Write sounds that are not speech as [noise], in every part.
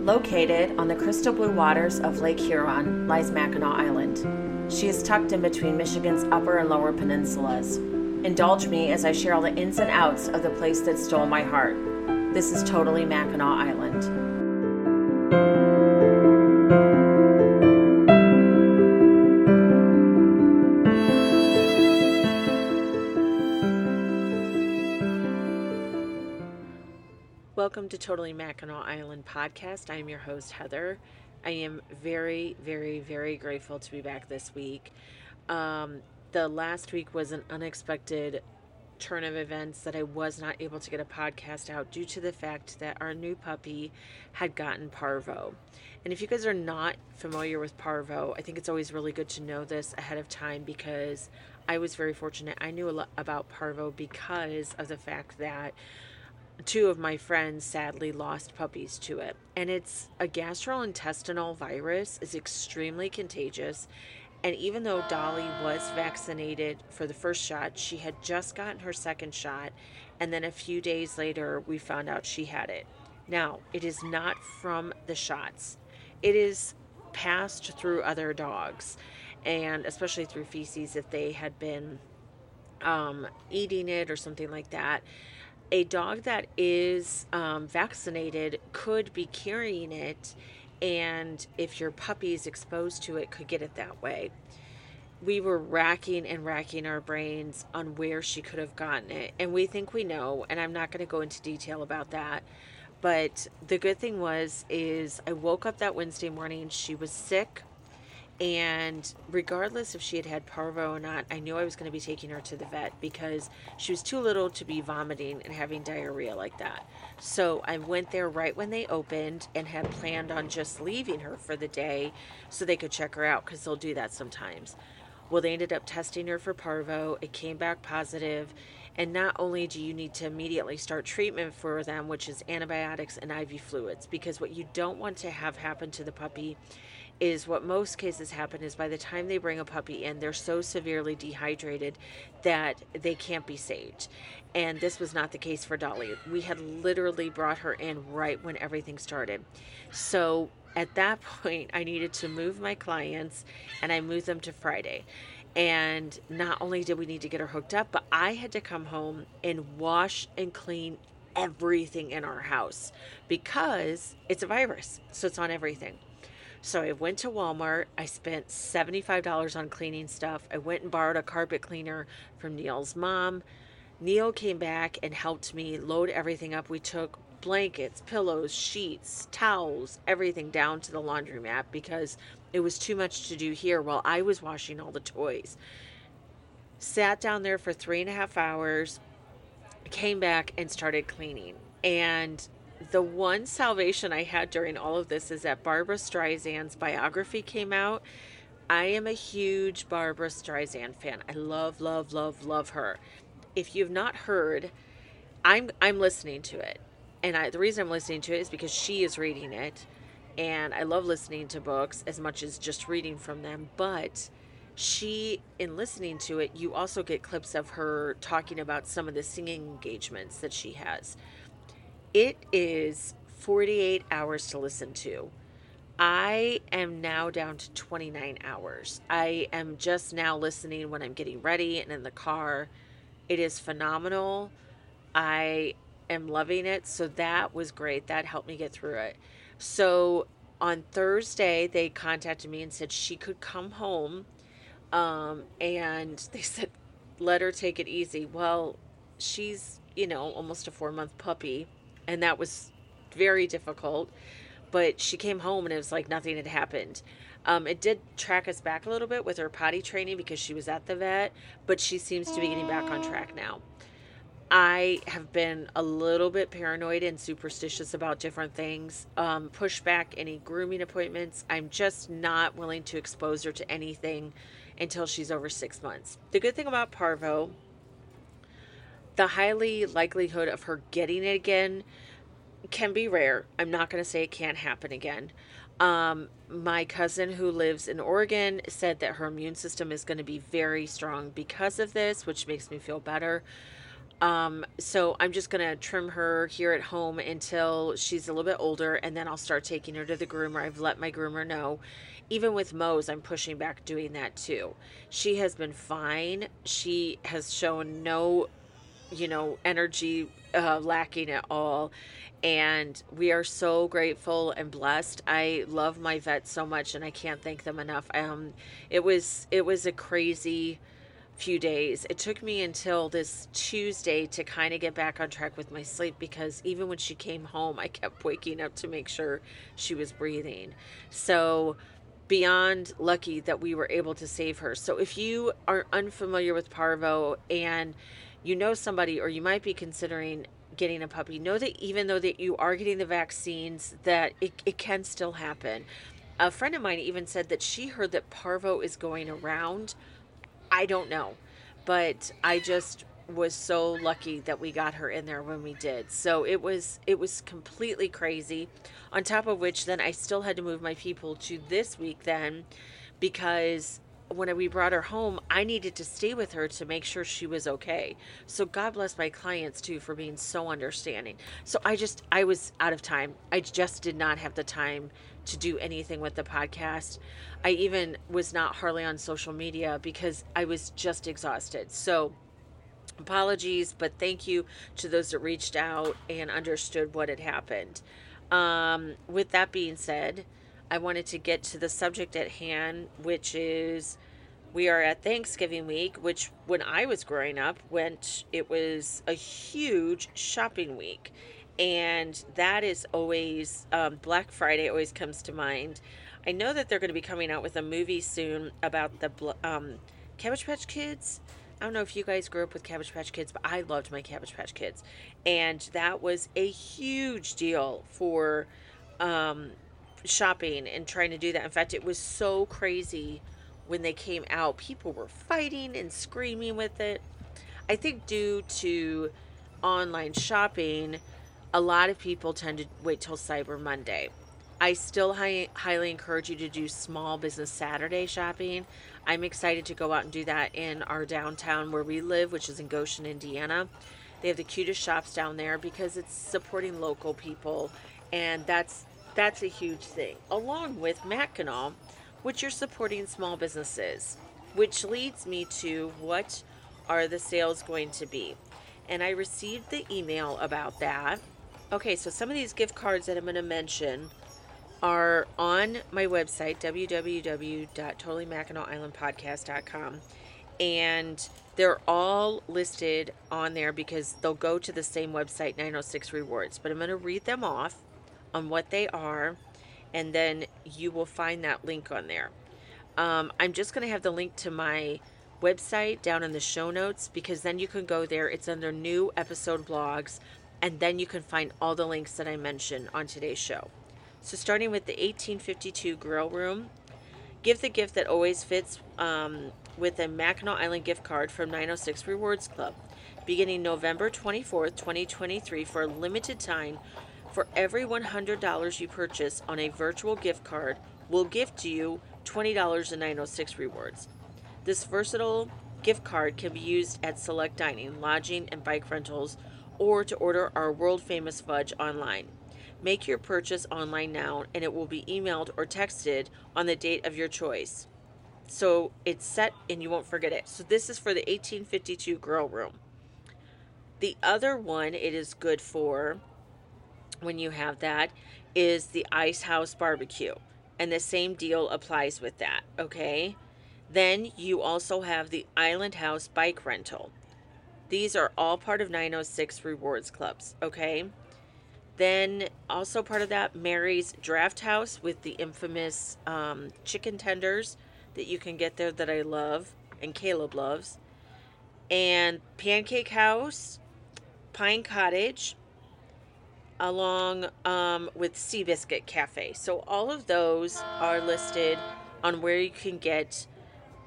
Located on the crystal blue waters of Lake Huron lies Mackinac Island. She is tucked in between Michigan's upper and lower peninsulas. Indulge me as I share all the ins and outs of the place that stole my heart. This is totally Mackinac Island. Welcome to Totally Mackinac Island podcast. I am your host, Heather. I am very, very, very grateful to be back this week. Um, the last week was an unexpected turn of events that I was not able to get a podcast out due to the fact that our new puppy had gotten parvo. And if you guys are not familiar with parvo, I think it's always really good to know this ahead of time because I was very fortunate. I knew a lot about parvo because of the fact that two of my friends sadly lost puppies to it. And it's a gastrointestinal virus, is extremely contagious. And even though Dolly was vaccinated for the first shot, she had just gotten her second shot. And then a few days later, we found out she had it. Now, it is not from the shots, it is passed through other dogs, and especially through feces if they had been um, eating it or something like that a dog that is um, vaccinated could be carrying it, and if your puppy is exposed to it, could get it that way. We were racking and racking our brains on where she could have gotten it, and we think we know. And I'm not going to go into detail about that. But the good thing was, is I woke up that Wednesday morning. She was sick and regardless if she had had parvo or not, I knew I was going to be taking her to the vet because she was too little to be vomiting and having diarrhea like that. So I went there right when they opened and had planned on just leaving her for the day so they could check her out because they'll do that sometimes. Well, they ended up testing her for parvo. It came back positive. And not only do you need to immediately start treatment for them, which is antibiotics and IV fluids, because what you don't want to have happen to the puppy is what most cases happen is by the time they bring a puppy in, they're so severely dehydrated that they can't be saved. And this was not the case for Dolly. We had literally brought her in right when everything started. So at that [laughs] point, I needed to move my clients and I moved them to Friday. And not only did we need to get her hooked up, but I had to come home and wash and clean everything in our house because it's a virus. So it's on everything. So I went to Walmart. I spent $75 on cleaning stuff. I went and borrowed a carpet cleaner from Neil's mom. Neil came back and helped me load everything up. We took blankets, pillows, sheets, towels, everything down to the laundromat because it was too much to do here while I was washing all the toys. Sat down there for three and a half hours, came back and started cleaning. And the one salvation I had during all of this is that Barbra Streisand's biography came out. I am a huge Barbra Streisand fan. I love, love, love, love her. If you've not heard, I'm I'm listening to it, and I, the reason I'm listening to it is because she is reading it, and I love listening to books as much as just reading from them. But she, in listening to it, you also get clips of her talking about some of the singing engagements that she has it is 48 hours to listen to. I am now down to 29 hours. I am just now listening when I'm getting ready and in the car. It is phenomenal. I am loving it. So that was great. That helped me get through it. So on Thursday, they contacted me and said she could come home. Um, and [laughs] they said, let her take it easy. Well, she's, you know, almost a four month puppy and that was very difficult. But she came home and it was like nothing had happened. Um, it did track us back a little bit with her potty training because she was at the vet, but she seems to be getting back on track now. I have been a little bit paranoid and superstitious about different things. Um, push back any grooming appointments. I'm just not willing to expose her to anything until she's over six months. The good thing about Parvo the highly likelihood of her getting it again can be rare. I'm not going to say it can't happen again. Um, my cousin who lives in Oregon said that her immune system is going to be very strong because of this, which makes me feel better. Um, so I'm just going to trim her here at home until she's a little bit older, and then I'll start taking her to the groomer. I've let my groomer know. Even with Mose, I'm pushing back doing that too. She has been fine. She has shown no, you know, energy uh, lacking at all. And we are so grateful and blessed. I love my vet so much, and I can't thank them enough. Um, it was it was a crazy few days. It took me until this Tuesday to kind of get back on track with my sleep because even when she came home, I kept waking up to make sure she was breathing. So, beyond lucky that we were able to save her. So, if you are unfamiliar with Parvo and you know somebody or you might be considering getting a puppy, know that even though that you are getting the vaccines that it, it can still happen. A friend of mine even said that she heard that Parvo is going around I don't know. But I just was so lucky that we got her in there when we did. So it was it was completely crazy. On top of which then I still had to move my people to this week then because when we brought her home, I needed to stay with her to make sure she was okay. So God bless my clients too for being so understanding. So I just I was out of time. I just did not have the time to do anything with the podcast. I even was not hardly on social media because I was just exhausted. So, apologies, but thank you to those that reached out and understood what had happened. Um, with that being said, I wanted to get to the subject at hand, which is we are at Thanksgiving week, which when I was growing up, went it was a huge shopping week and that is always um, Black Friday always comes to mind. I know that they're going to be coming out with a movie soon about the um, Cabbage Patch Kids. I don't know if you guys grew up with Cabbage Patch Kids, but I loved my Cabbage Patch Kids, and that was a huge deal for um, shopping and trying to do that. In fact, it was so crazy when they came out. People were fighting and screaming with it. I think due to online shopping a lot of people tend to wait till Cyber Monday. I still hi- highly encourage you to do small business Saturday shopping. I'm excited to go out and do that in our downtown where we live, which is in Goshen, Indiana. They have the cutest shops down there because it's supporting local people, and that's that's a huge thing. Along with Mackinac, which you're supporting small businesses, which leads me to what are the sales going to be? And I received the email about that Okay, so some of these gift cards that I'm going to mention are on my website, www.totallymackinacislandpodcast.com. And they're all listed on there because they'll go to the same website, 906 Rewards. But I'm going to read them off on what they are, and then you will find that link on there. Um, I'm just going to have the link to my website down in the show notes because then you can go there. It's under new episode blogs and then you can find all the links that I mentioned on today's show. So, starting with the 1852 Grill Room, give the gift that always fits um, with a Mackinac Island gift card from 906 Rewards Club. Beginning November 24th, 2023, for a limited time, for every $100 you purchase on a virtual gift card, we'll gift you $20 in 906 Rewards. This versatile gift card can be used at select dining, lodging, and bike rentals or to order our world famous fudge online. Make your purchase online now and it will be emailed or texted on the date of your choice. So it's set and you won't forget it. So this is for the 1852 Grill Room. The other one it is good for when you have that is the Ice House Barbecue. And the same deal applies with that, okay? Then you also have the Island House Bike Rental. These are all part of 906 rewards clubs, okay? Then also part of that, Mary's Draft House with the infamous um, chicken tenders that you can get there that I love and Caleb loves. And Pancake House, Pine Cottage, along um, with Seabiscuit Cafe. So all of those are listed on where you can get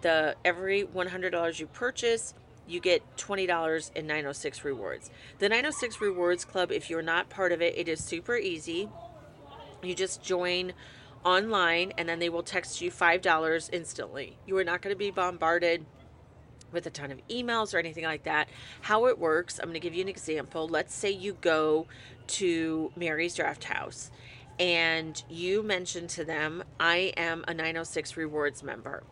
the every $100 you purchase you get $20 in 906 rewards. The 906 rewards club, if you're not part of it, it is super easy. You just join online and then they will text you $5 instantly. You are not going to be bombarded with a ton of emails or anything like that. How it works, I'm going to give you an example. Let's say you go to Mary's Draft House and you mention to them, I am a 906 rewards member.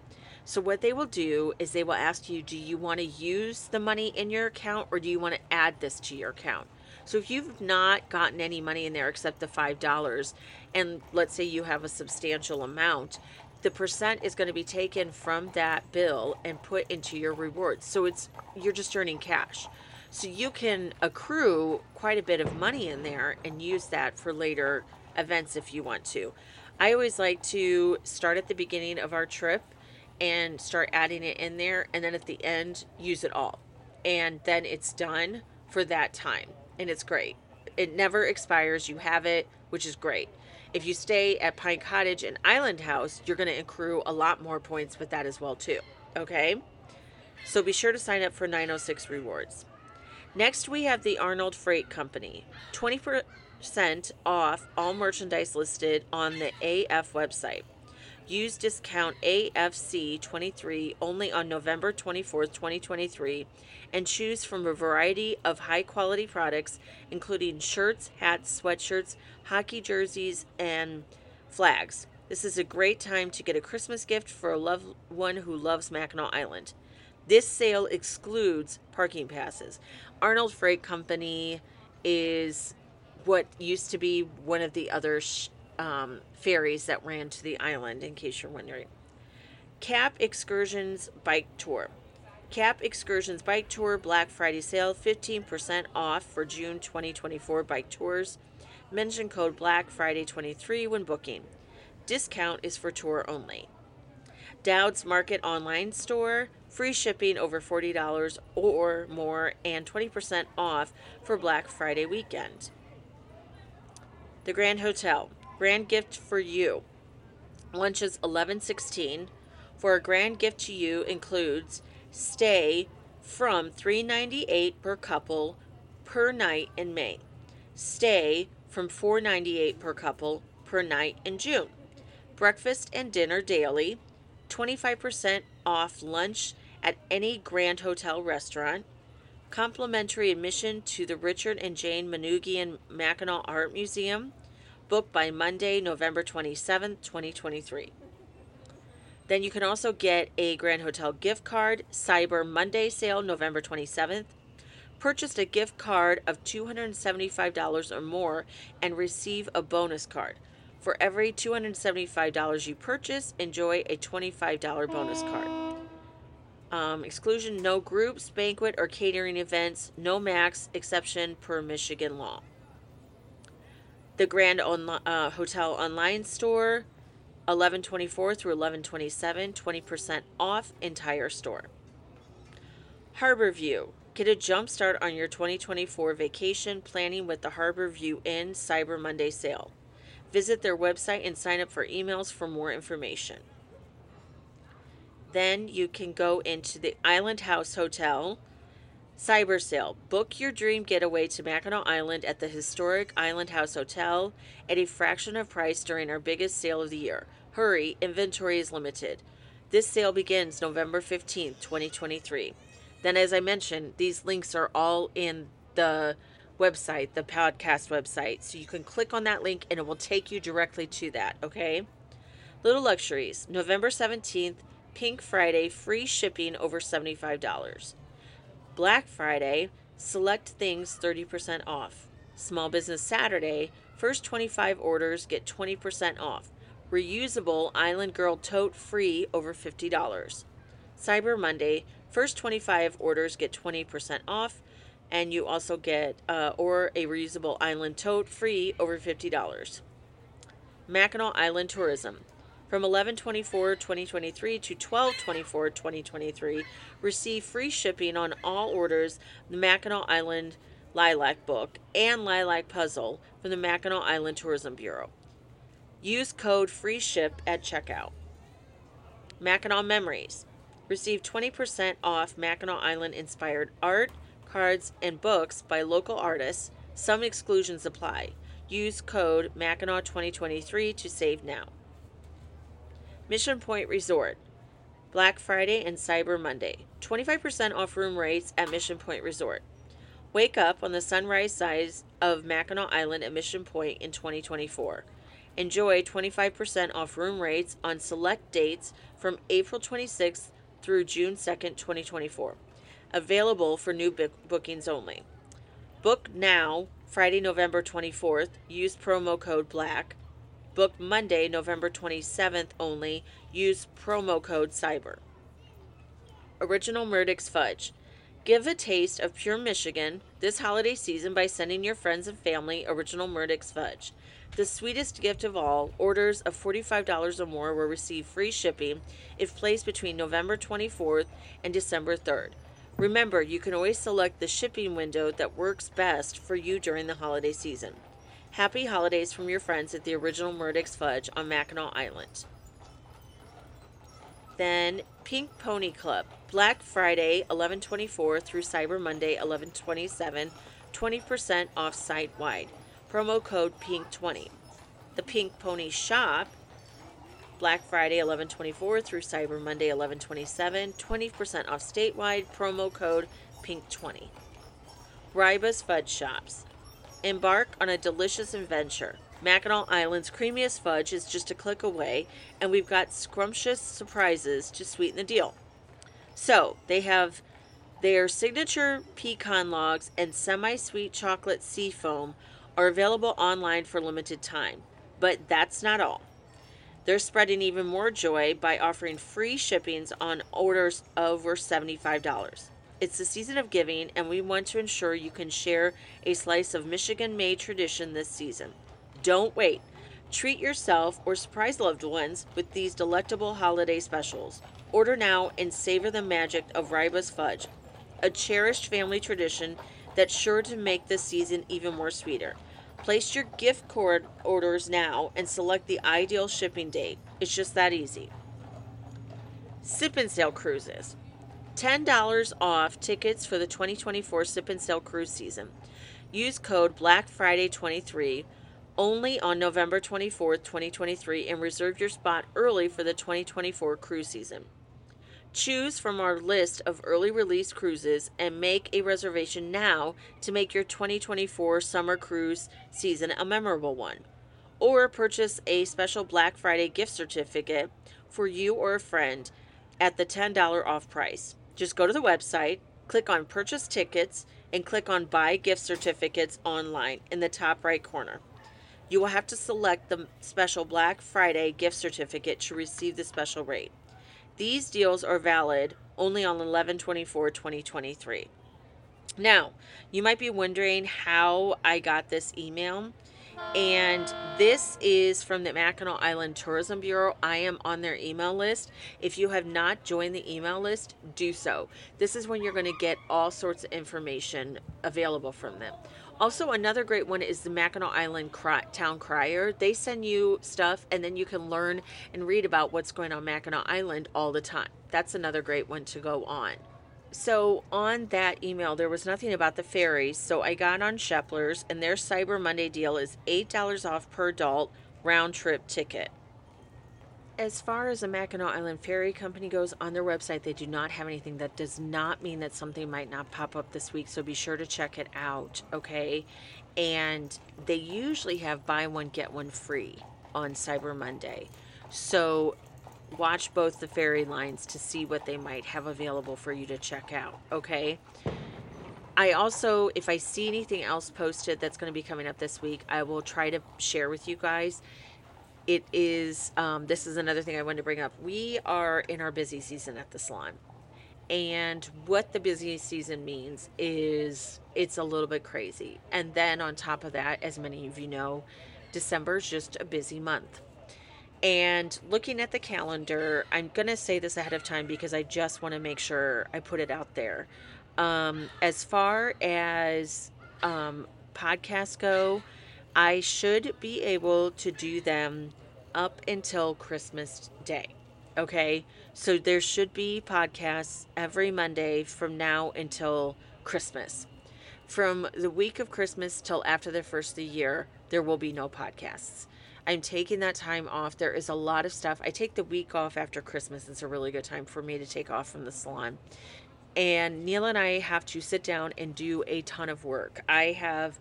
So, what they will do is they will ask you, Do you want to use the money in your account or do you want to add this to your account? So, if you've not gotten any money in there except the $5, and let's say you have a substantial amount, the percent is going to be taken from that bill and put into your rewards. So it's you're just earning cash. So you can accrue quite a bit of money in there and use that for later events if you want to. I always like to start at the beginning of our trip and start adding it in there and then at the end use it all. And then it's done for that time and it's great. It never expires. You have it, which is great. If you stay at Pine Cottage and Island House, you're going to accrue a lot more points with that as well too. Okay? So be sure to sign up for 906 rewards. Next, we have the Arnold Freight Company. 20% off all merchandise listed on the AF website. Use discount AFC23 only on November 24th, 2023, and choose from a variety of high quality products, including shirts, hats, sweatshirts, hockey jerseys, and flags. This is a great time to get a Christmas gift for a loved one who loves Mackinac Island. This sale excludes parking passes. Arnold Freight Company is what used to be one of the other sh- um, ferries that ran to the island, in case you're wondering. Cap Excursions Bike Tour. Cap Excursions Bike Tour Black Friday sale 15% off for June 2024 bike tours. Mention code Black Friday 23 when booking. Discount is for tour only. Doud's Market online store, free shipping over $40 or more, and 20% off for Black Friday weekend. The Grand Hotel, Grand gift for you. Lunch is 11.16. For a grand gift to you includes stay from 3.98 per couple per night in May. Stay from 4.98 per couple per night in June. Breakfast and dinner daily. 25% off lunch at any Grand Hotel restaurant. Complimentary admission to the Richard and Jane Manoogian Mackinac Art Museum booked by Monday, November 27th, 2023. Then you can also get a Grand Hotel gift card, Cyber Monday sale, November 27th. Purchased a gift card of $275 or more and receive a bonus card. For every $275 you purchase, enjoy a $25 bonus card. Um, exclusion no groups, banquet, or catering events, no max exception per Michigan law the Grand uh, Hotel online store, 1124 through 1127, 20% off entire store. Harbor View. Get a jump start on your 2024 vacation planning with the Harbor View Inn Cyber Monday sale. Visit their website and sign up for emails for more information. Then you can go into the Island House Hotel Cyber sale. Book your dream getaway to Mackinac Island at the historic Island House Hotel at a fraction of price during our biggest sale of the year. Hurry, inventory is limited. This sale begins November 15th, 2023. Then, as I mentioned, these links are all in the website, the podcast website. So you can click on that link and it will take you directly to that, okay? Little Luxuries, November 17th, Pink Friday, free shipping over $75. Black Friday, select things 30% off. Small Business Saturday, first 25 orders get 20% off. Reusable Island Girl tote free over $50. Cyber Monday, first 25 orders get 20% off, and you also get uh, or a reusable island tote free over $50. Mackinac Island Tourism. From 11/24/2023 to 12/24/2023, receive free shipping on all orders the Mackinac Island Lilac Book and Lilac Puzzle from the Mackinac Island Tourism Bureau. Use code free ship at checkout. Mackinac Memories. Receive 20% off Mackinac Island inspired art, cards, and books by local artists. Some exclusions apply. Use code Mackinac 2023 to save now. Mission Point Resort. Black Friday and Cyber Monday. 25% off room rates at Mission Point Resort. Wake up on the sunrise side of Mackinac Island at Mission Point in 2024. Enjoy 25% off room rates on select dates from April 26th through June 2nd, 2024. Available for new bookings only. Book now, Friday, November 24th. Use promo code BLACK. Book Monday, November 27th only. Use promo code CYBER. Original Murdick's Fudge. Give a taste of pure Michigan this holiday season by sending your friends and family Original Murdick's Fudge. The sweetest gift of all, orders of $45 or more will receive free shipping if placed between November 24th and December 3rd. Remember, you can always select the shipping window that works best for you during the holiday season. Happy holidays from your friends at the original Murdick's Fudge on Mackinac Island. Then Pink Pony Club, Black Friday 1124 through Cyber Monday 1127, 20% off site wide. Promo code PINK20. The Pink Pony Shop Black Friday 1124 through Cyber Monday 1127, 20% off statewide, promo code PINK20. Ryba's Fudge Shops. Embark on a delicious adventure. Mackinac Island's creamiest fudge is just a click away, and we've got scrumptious surprises to sweeten the deal. So, they have their signature pecan logs and semi sweet chocolate sea foam are available online for limited time. But that's not all. They're spreading even more joy by offering free shippings on orders over $75. It's the season of giving, and we want to ensure you can share a slice of Michigan made tradition this season. Don't wait. Treat yourself or surprise loved ones with these delectable holiday specials. Order now and savor the magic of Ryba's Fudge, a cherished family tradition that's sure to make this season even more sweeter. Place your gift card orders now and select the ideal shipping date. It's just that easy. Sip and Sail Cruises. $10 off tickets for the 2024 Sip and Sail cruise season. Use code Black Friday 23 only on November 24th, 2023 and reserve your spot early for the 2024 cruise season. Choose from our list of early release cruises and make a reservation now to make your 2024 summer cruise season a memorable one. Or purchase a special Black Friday gift certificate for you or a friend at the $10 off price. Just go to the website, click on Purchase Tickets, and click on Buy Gift Certificates online in the top right corner. You will have to select the special Black Friday gift certificate to receive the special rate. These deals are valid only on 11 24 2023. Now, you might be wondering how I got this email. And this is from the Mackinac Island Tourism Bureau. I am on their email list. If you have not joined the email list, do so. This is when you're going to get all sorts of information available from them. Also, another great one is the Mackinac Island Cry- Town Crier. They send you stuff and then you can learn and read about what's going on Mackinac Island all the time. That's another great one to go on. So, on that email, there was nothing about the ferries. So, I got on Shepler's and their Cyber Monday deal is $8 off per adult round trip ticket as far as the Mackinac Island Ferry Company goes, on their website, they do not have anything. That does not mean that something might not pop up this week, so be sure to check it out, okay? And they usually have buy one, get one free on Cyber Monday. So watch both the ferry lines to see what they might have available for you to check out, okay? I also, if I see anything else posted that's going to be coming up this week, I will try to share with you guys it is um, this is another thing i wanted to bring up. We are in our busy season at the salon. And what the busy season means is it's a little bit crazy. And then on top of that as many of you know december is just a busy month. And looking at the calendar i'm going to say this ahead of time because i just want to make sure i put it out there. Um, as far as um, podcasts go I should be able to do them up until Christmas Day. Okay. So there should be podcasts every Monday from now until Christmas. From the week of Christmas till after the first of the year, there will be no podcasts. I'm taking that time off. There is a lot of stuff. I take the week off after Christmas. It's a really good time for me to take off from the salon. And Neil and I have to sit down and do a ton of work. I have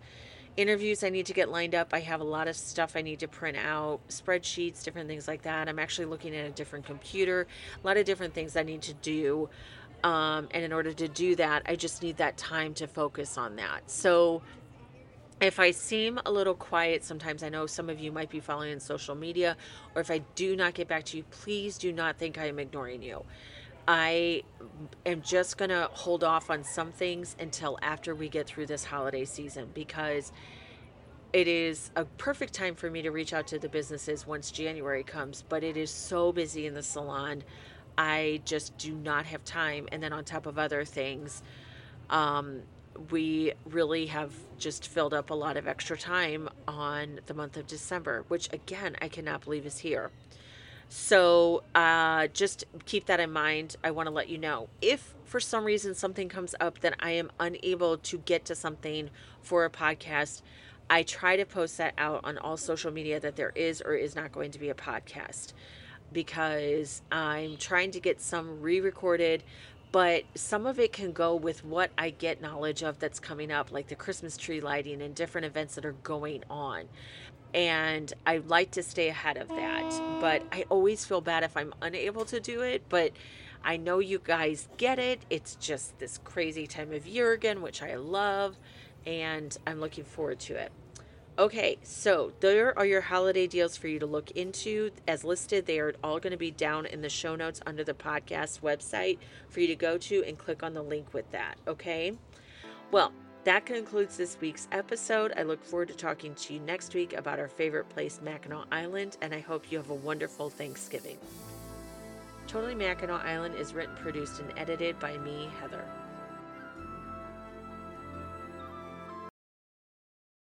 interviews I need to get lined up. I have a lot of stuff I need to print out, spreadsheets, different things like that. I'm actually looking at a different computer, a lot of different things I need to do. Um, and in order to do that, I just need that time to focus on that. So if I seem a little quiet, sometimes I know some of you might be following on social media, or if I do not get back to you, please do not think I am ignoring you. I am just going to hold off on some things until after we get through this holiday season because it is a perfect time for me to reach out to the businesses once January comes, but it is so busy in the salon. I just do not have time. And then on top of other things, um, we really have just filled up a lot of extra time on the month of December, which again, I cannot believe is here. So uh, just keep that in mind. I want to let you know if for some reason something comes up that I am unable to get to something for a podcast. I try to post that out on all social media that there is or is not going to be a podcast because I'm trying to get some re recorded, but some of it can go with what I get knowledge of that's coming up, like the Christmas tree lighting and different events that are going on and I like to stay ahead of that. But I always feel bad if I'm unable to do it. But I know you guys get it. It's just this crazy time of year again, which I love, and I'm looking forward to it. Okay, so there are your holiday deals for you to look into. As listed, they are all going to be down in the show notes under the podcast website for you to go to and click on the link with that. Okay, well, that concludes this week's episode. I look forward to talking to you next week about our favorite place, Mackinac Island, and I hope you have a wonderful Thanksgiving. Totally Mackinac Island is written, produced, and edited by me, Heather.